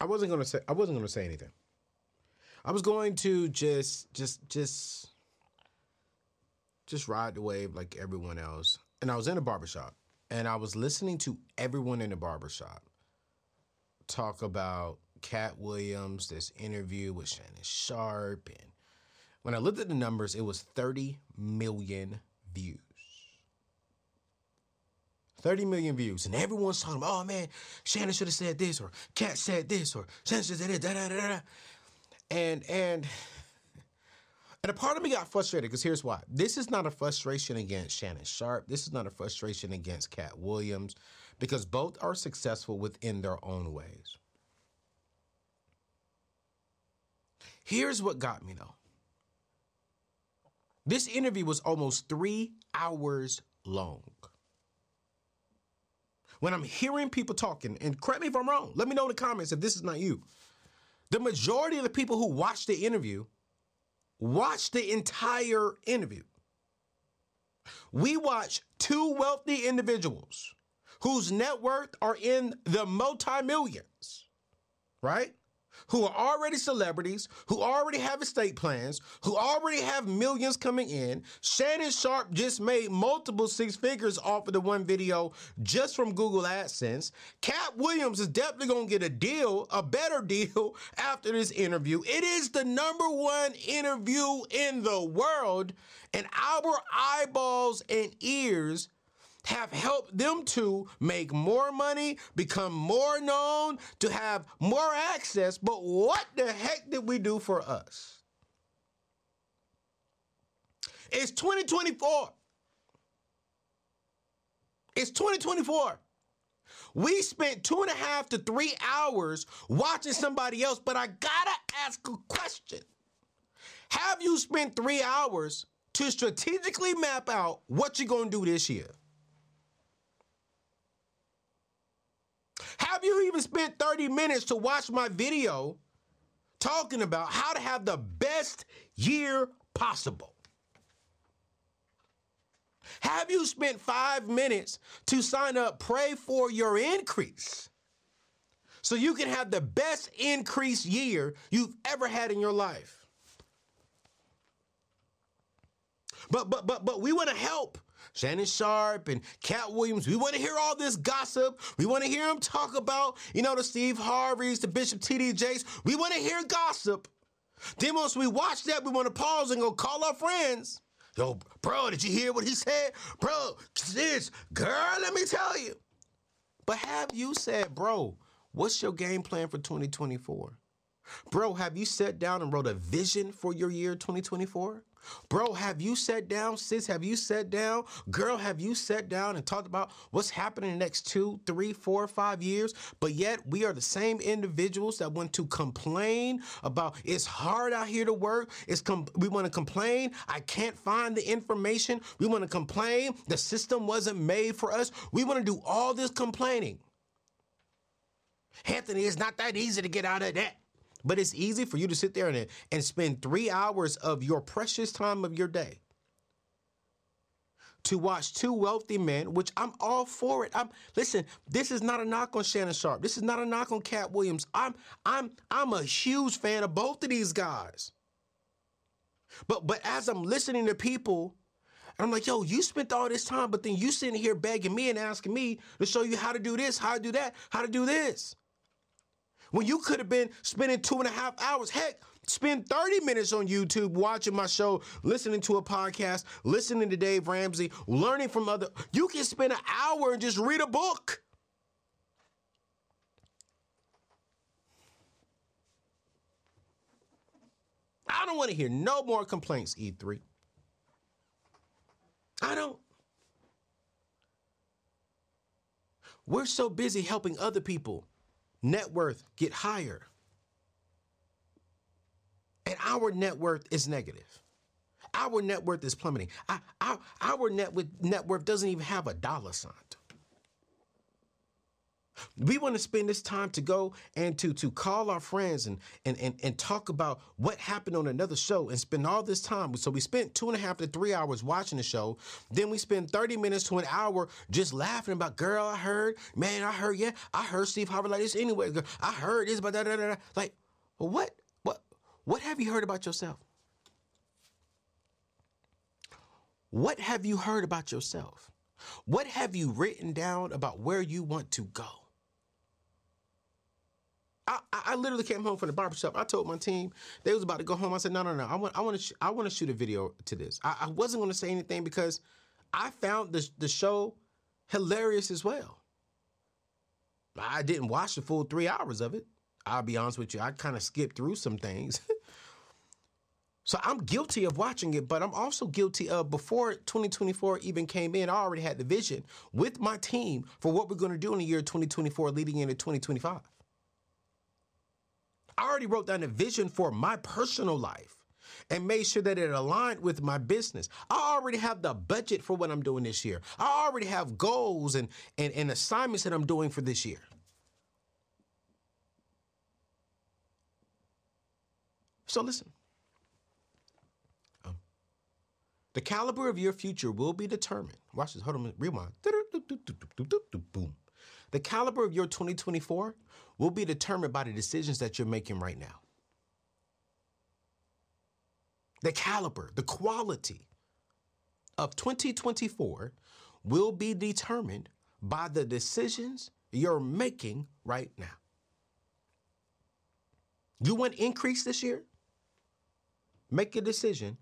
I wasn't gonna say I wasn't gonna say anything. I was going to just just just just ride the wave like everyone else. And I was in a barbershop and I was listening to everyone in the barbershop talk about Katt Williams, this interview with Shannon Sharpe. And when I looked at the numbers, it was 30 million views. 30 million views. And everyone's talking about, oh man, Shannon should have said this, or Katt said this, or Shannon should have said this, da da da da. And and and a part of me got frustrated because here's why. This is not a frustration against Shannon Sharpe. This is not a frustration against Katt Williams, because both are successful within their own ways. Here's what got me though. This interview was almost three hours long when I'm hearing people talking, and correct me if I'm wrong, let me know in the comments if this is not you. The majority of the people who watch the interview watch the entire interview. We watch two wealthy individuals whose net worth are in the multi millions, right? Who are already celebrities, who already have estate plans, who already have millions coming in. Shannon Sharpe just made multiple six figures off of the one video just from Google AdSense. Katt Williams is definitely going to get a deal, a better deal after this interview. It is the number one interview in the world, and our eyeballs and ears have helped them to make more money, become more known, to have more access. But what the heck did we do for us? It's 2024. It's 2024. We spent two and a half to three hours watching somebody else, but I gotta ask a question. Have you spent three hours to strategically map out what you're gonna do this year? Have you even spent 30 minutes to watch my video talking about how to have the best year possible? Have you spent five minutes to sign up, pray for your increase so you can have the best increase year you've ever had in your life? But but but but we want to help Shannon Sharpe and Katt Williams. We want to hear all this gossip. We want to hear them talk about, you know, the Steve Harveys, the Bishop T.D. Jakes. We want to hear gossip. Then once we watch that, we want to pause and go call our friends. Yo, bro, did you hear what he said? Bro, this girl, let me tell you. But have you said, bro, what's your game plan for 2024? Bro, have you sat down and wrote a vision for your year 2024? Bro, have you sat down? Sis, have you sat down? Girl, have you sat down and talked about what's happening in the next two, three, four, five years? But yet, we are the same individuals that want to complain about it's hard out here to work. It's we want to complain. I can't find the information. We want to complain. The system wasn't made for us. We want to do all this complaining. Anthony, it's not that easy to get out of that. But it's easy for you to sit there and, and spend three hours of your precious time of your day to watch two wealthy men, which I'm all for it. I'm listen, this is not a knock on Shannon Sharpe. This is not a knock on Katt Williams. I'm I'm I'm a huge fan of both of these guys. But but as I'm listening to people, I'm like, yo, you spent all this time, but then you sitting here begging me and asking me to show you how to do this, how to do that, how to do this. When you could have been spending two and a half hours, heck, spend 30 minutes on YouTube watching my show, listening to a podcast, listening to Dave Ramsey, learning from other. You can spend an hour and just read a book. I don't want to hear no more complaints, E3. I don't. We're so busy helping other people net worth get higher. And our net worth is negative. Our net worth is plummeting. Our, our, our net, net worth doesn't even have a dollar sign. We want to spend this time to go and to to call our friends and, and and and talk about what happened on another show and spend all this time. So we spent two and a half to three hours watching the show. Then we spend 30 minutes to an hour just laughing about, girl, I heard, man, I heard, yeah, I heard Steve Harvey like this anyway. Girl, I heard this, but da da da. Like, what what what have you heard about yourself? What have you heard about yourself? What have you written down about where you want to go? I, I literally came home from the barbershop. I told my team they was about to go home. I said, no, no, no. I want, I want to, sh- I want to shoot a video to this. I, I wasn't going to say anything because I found the the show hilarious as well. I didn't watch the full three hours of it. I'll be honest with you. I kind of skipped through some things. so I'm guilty of watching it, but I'm also guilty of before 2024 even came in, I already had the vision with my team for what we're going to do in the year 2024 leading into 2025. I already wrote down a vision for my personal life and made sure that it aligned with my business. I already have the budget for what I'm doing this year. I already have goals and, and, and assignments that I'm doing for this year. So listen. Um, the caliber of your future will be determined. Watch this. Hold on. Rewind. Boom. The caliber of your 2024 will be determined by the decisions that you're making right now. The caliber, the quality of 2024 will be determined by the decisions you're making right now. You want increase this year? Make a decision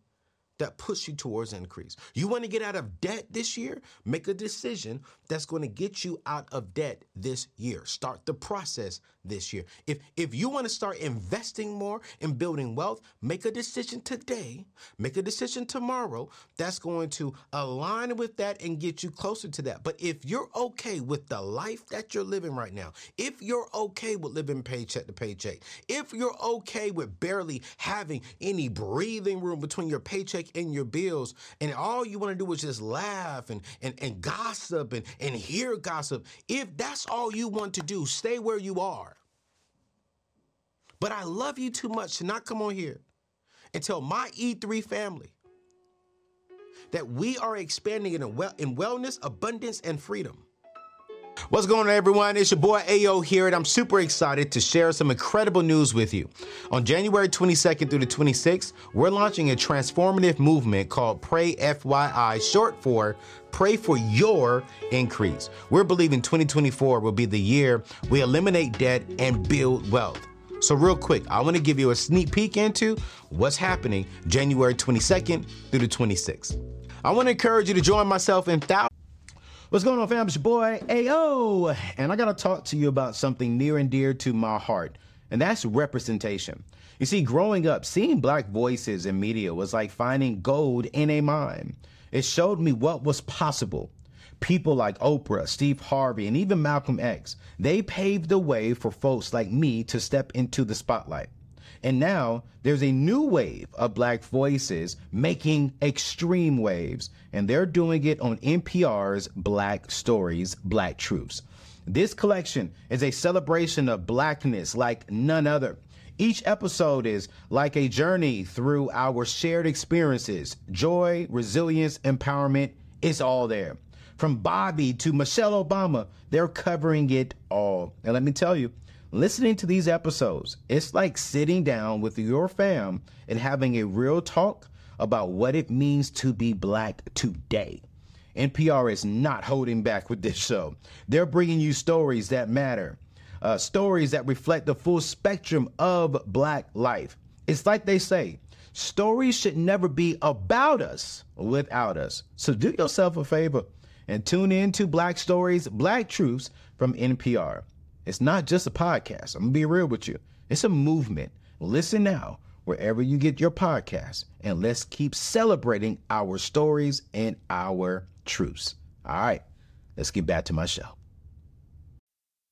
that push you towards increase. You want to get out of debt this year? Make a decision that's going to get you out of debt this year. Start the process this year. If if you want to start investing more in building wealth, make a decision today, make a decision tomorrow that's going to align with that and get you closer to that. But if you're okay with the life that you're living right now, if you're okay with living paycheck to paycheck, if you're okay with barely having any breathing room between your paycheck and your bills, and all you want to do is just laugh and and, and gossip and, and hear gossip, if that's all you want to do, stay where you are. But I love you too much to not come on here and tell my E3 family that we are expanding in, well, in wellness, abundance, and freedom. What's going on, everyone? It's your boy AO here, and I'm super excited to share some incredible news with you. On January 22nd through the 26th, we're launching a transformative movement called Pray FYI, short for Pray for Your Increase. We're believing 2024 will be the year we eliminate debt and build wealth. So, real quick, I want to give you a sneak peek into what's happening January 22nd through the 26th. I want to encourage you to join myself in thousands. What's going on, fam? It's your boy AO, and I got to talk to you about something near and dear to my heart, and that's representation. You see, growing up, seeing black voices in media was like finding gold in a mine. It showed me what was possible People like Oprah, Steve Harvey, and even Malcolm X, they paved the way for folks like me to step into the spotlight. And now there's a new wave of black voices making extreme waves, and they're doing it on NPR's Black Stories, Black Truths. This collection is a celebration of blackness like none other. Each episode is like a journey through our shared experiences. Joy, resilience, empowerment, it's all there. From Bobby to Michelle Obama, they're covering it all. And let me tell you, listening to these episodes, it's like sitting down with your fam and having a real talk about what it means to be black today. NPR is not holding back with this show. They're bringing you stories that matter, uh, stories that reflect the full spectrum of black life. It's like they say, stories should never be about us without us. So do yourself a favor and tune in to Black Stories, Black Truths from NPR. It's not just a podcast. I'm going to be real with you. It's a movement. Listen now, wherever you get your podcast, and let's keep celebrating our stories and our truths. All right, let's get back to my show.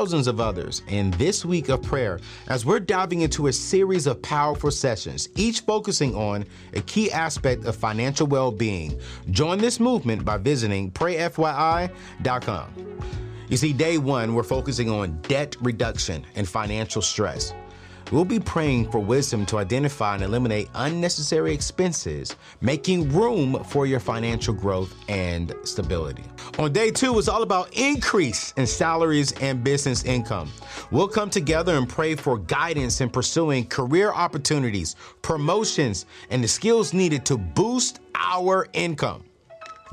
thousands of others in this week of prayer as we're diving into a series of powerful sessions, each focusing on a key aspect of financial well being. Join this movement by visiting prayfyi.com. You see, day one, we're focusing on debt reduction and financial stress. We'll be praying for wisdom to identify and eliminate unnecessary expenses, making room for your financial growth and stability. On day two, it's all about increase in salaries and business income. We'll come together and pray for guidance in pursuing career opportunities, promotions, and the skills needed to boost our income.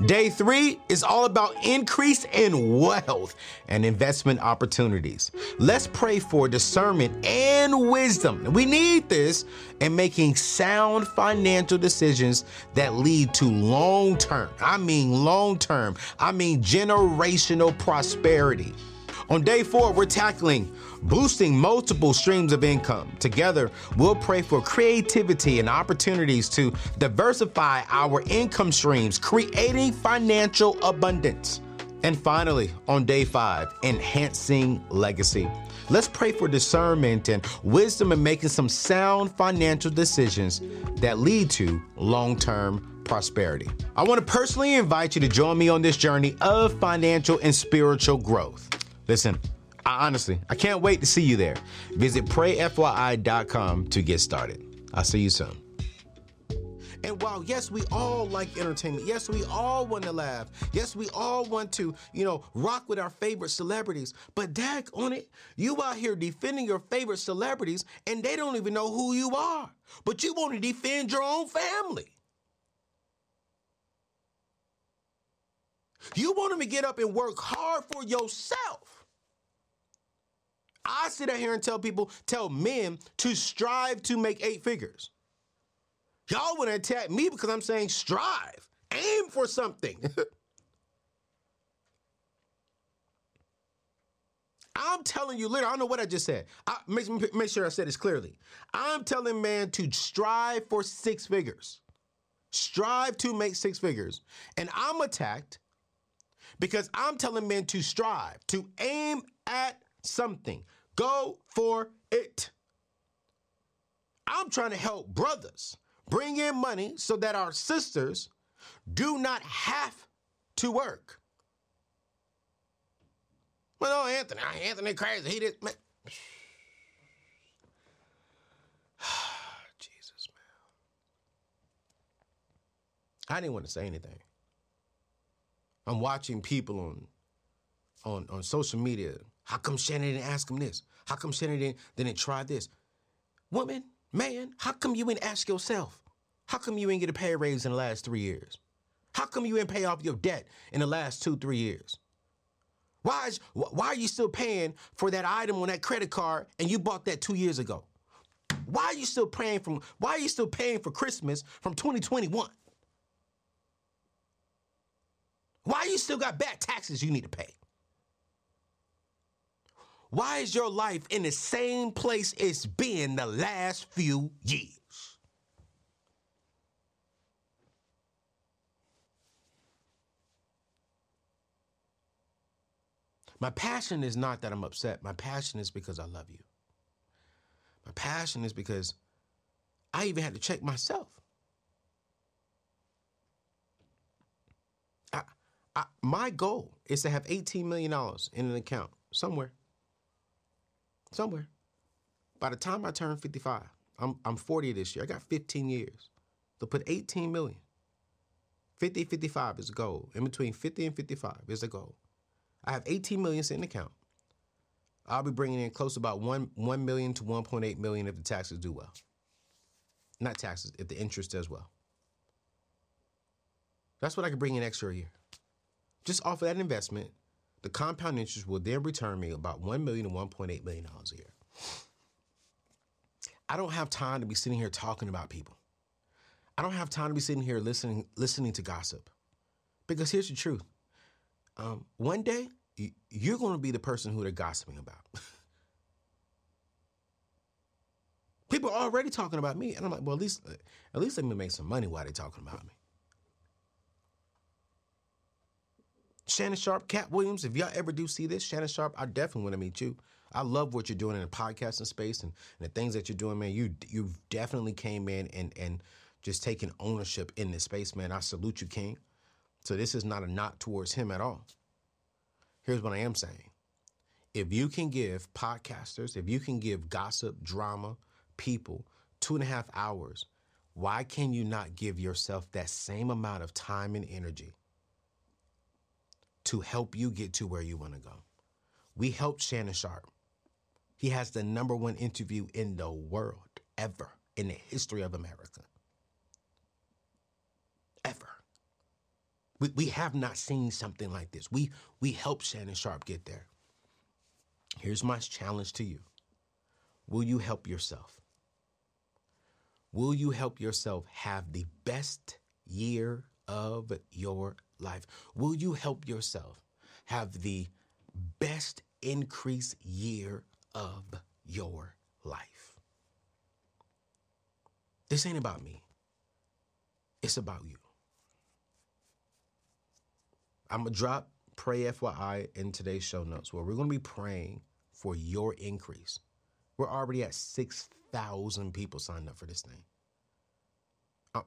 Day three is all about increase in wealth and investment opportunities. Let's pray for discernment and wisdom. We need this in making sound financial decisions that lead to long term, I mean long term, I mean generational prosperity. On day four, we're tackling boosting multiple streams of income. Together, we'll pray for creativity and opportunities to diversify our income streams, creating financial abundance. And finally, on day five, enhancing legacy. Let's pray for discernment and wisdom in making some sound financial decisions that lead to long term prosperity. I want to personally invite you to join me on this journey of financial and spiritual growth. Listen, I honestly, I can't wait to see you there. Visit prayfyi.com to get started. I'll see you soon. And while yes, we all like entertainment, yes, we all want to laugh, yes, we all want to, you know, rock with our favorite celebrities, but dag on it, you out here defending your favorite celebrities and they don't even know who you are. But you want to defend your own family. You want them to get up and work hard for yourself. I sit out here and tell people, tell men to strive to make eight figures. Y'all want to attack me because I'm saying strive, aim for something. I'm telling you, literally, I don't know what I just said. I, make, make sure I said this clearly. I'm telling man to strive for six figures. Strive to make six figures. And I'm attacked because I'm telling men to strive, to aim at something. Go for it. I'm trying to help brothers bring in money so that our sisters do not have to work. Well, no, Anthony, ah, Anthony crazy. He did. Man. Jesus, man. I didn't want to say anything. I'm watching people on on on social media. How come Shannon didn't ask him this? How come Shannon didn't, didn't try this? Woman, man, how come you didn't ask yourself? How come you didn't get a pay raise in the last three years? How come you didn't pay off your debt in the last two, three years? Why is why are you still paying for that item on that credit card and you bought that two years ago? Why are you still paying from why are you still paying for Christmas from 2021? Why you still got back taxes you need to pay? Why is your life in the same place it's been the last few years? My passion is not that I'm upset. My passion is because I love you. My passion is because I even had to check myself. I, I, my goal is to have $18 million in an account somewhere. Somewhere. By the time I turn 55, I'm, I'm 40 this year. I got 15 years to put 18 million. 50, 55 is a goal. In between 50 and 55 is a goal. I have 18 million sitting in the account. I'll be bringing in close to about 1, 1 million to 1.8 million if the taxes do well. Not taxes, if the interest does well. That's what I could bring in extra a year. Just off of that investment, the compound interest will then return me about 1 million to 1.8 million dollars a year. I don't have time to be sitting here talking about people. I don't have time to be sitting here listening listening to gossip. Because here's the truth. Um, one day, you're going to be the person who they're gossiping about. People are already talking about me, and I'm like, well, at least, at least let me make some money while they're talking about me. Shannon Sharpe, Katt Williams, if y'all ever do see this, Shannon Sharpe, I definitely want to meet you. I love what you're doing in the podcasting space and, and the things that you're doing, man. You you definitely came in and and just taking ownership in this space, man. I salute you, King. So this is not a knock towards him at all. Here's what I am saying. If you can give podcasters, if you can give gossip, drama, people two and a half hours, why can you not give yourself that same amount of time and energy to help you get to where you want to go? We helped Shannon Sharpe. He has the number one interview in the world ever in the history of America. Ever. We, we have not seen something like this. We we helped Shannon Sharpe get there. Here's my challenge to you. Will you help yourself? Will you help yourself have the best year of your life? Will you help yourself have the best increase year of your life? This ain't about me. It's about you. I'm going to drop Pray FYI in today's show notes where we're going to be praying for your increase. We're already at 6,000 people signed up for this thing.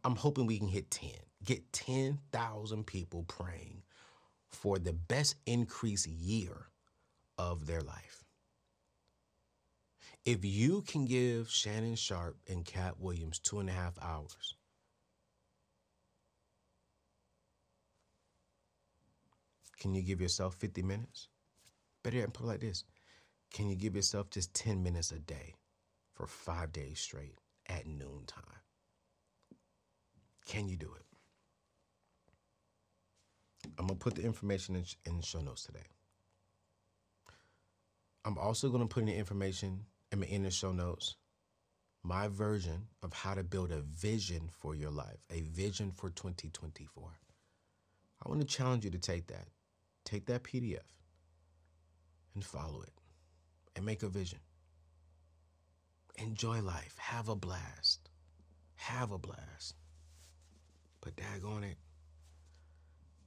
I'm hoping we can hit 10. Get 10,000 people praying for the best increase year of their life. If you can give Shannon Sharpe and Katt Williams two and a half hours Can you give yourself 50 minutes? Better yet, put it like this Can you give yourself just 10 minutes a day for five days straight at noontime? Can you do it? I'm to put the information in, in the show notes today. I'm also to put in the information in the show notes my version of how to build a vision for your life, a vision for 2024. I want to challenge you to take that. Take that PDF and follow it and make a vision. Enjoy life. Have a blast. Have a blast. But daggone it,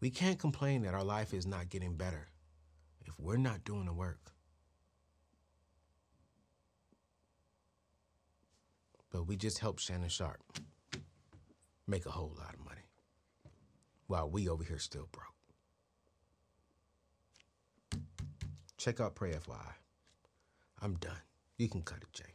we can't complain that our life is not getting better if we're not doing the work. But we just helped Shannon Sharpe make a whole lot of money while we over here still broke. Check out Pray FYI. I'm done. You can cut it, Jay.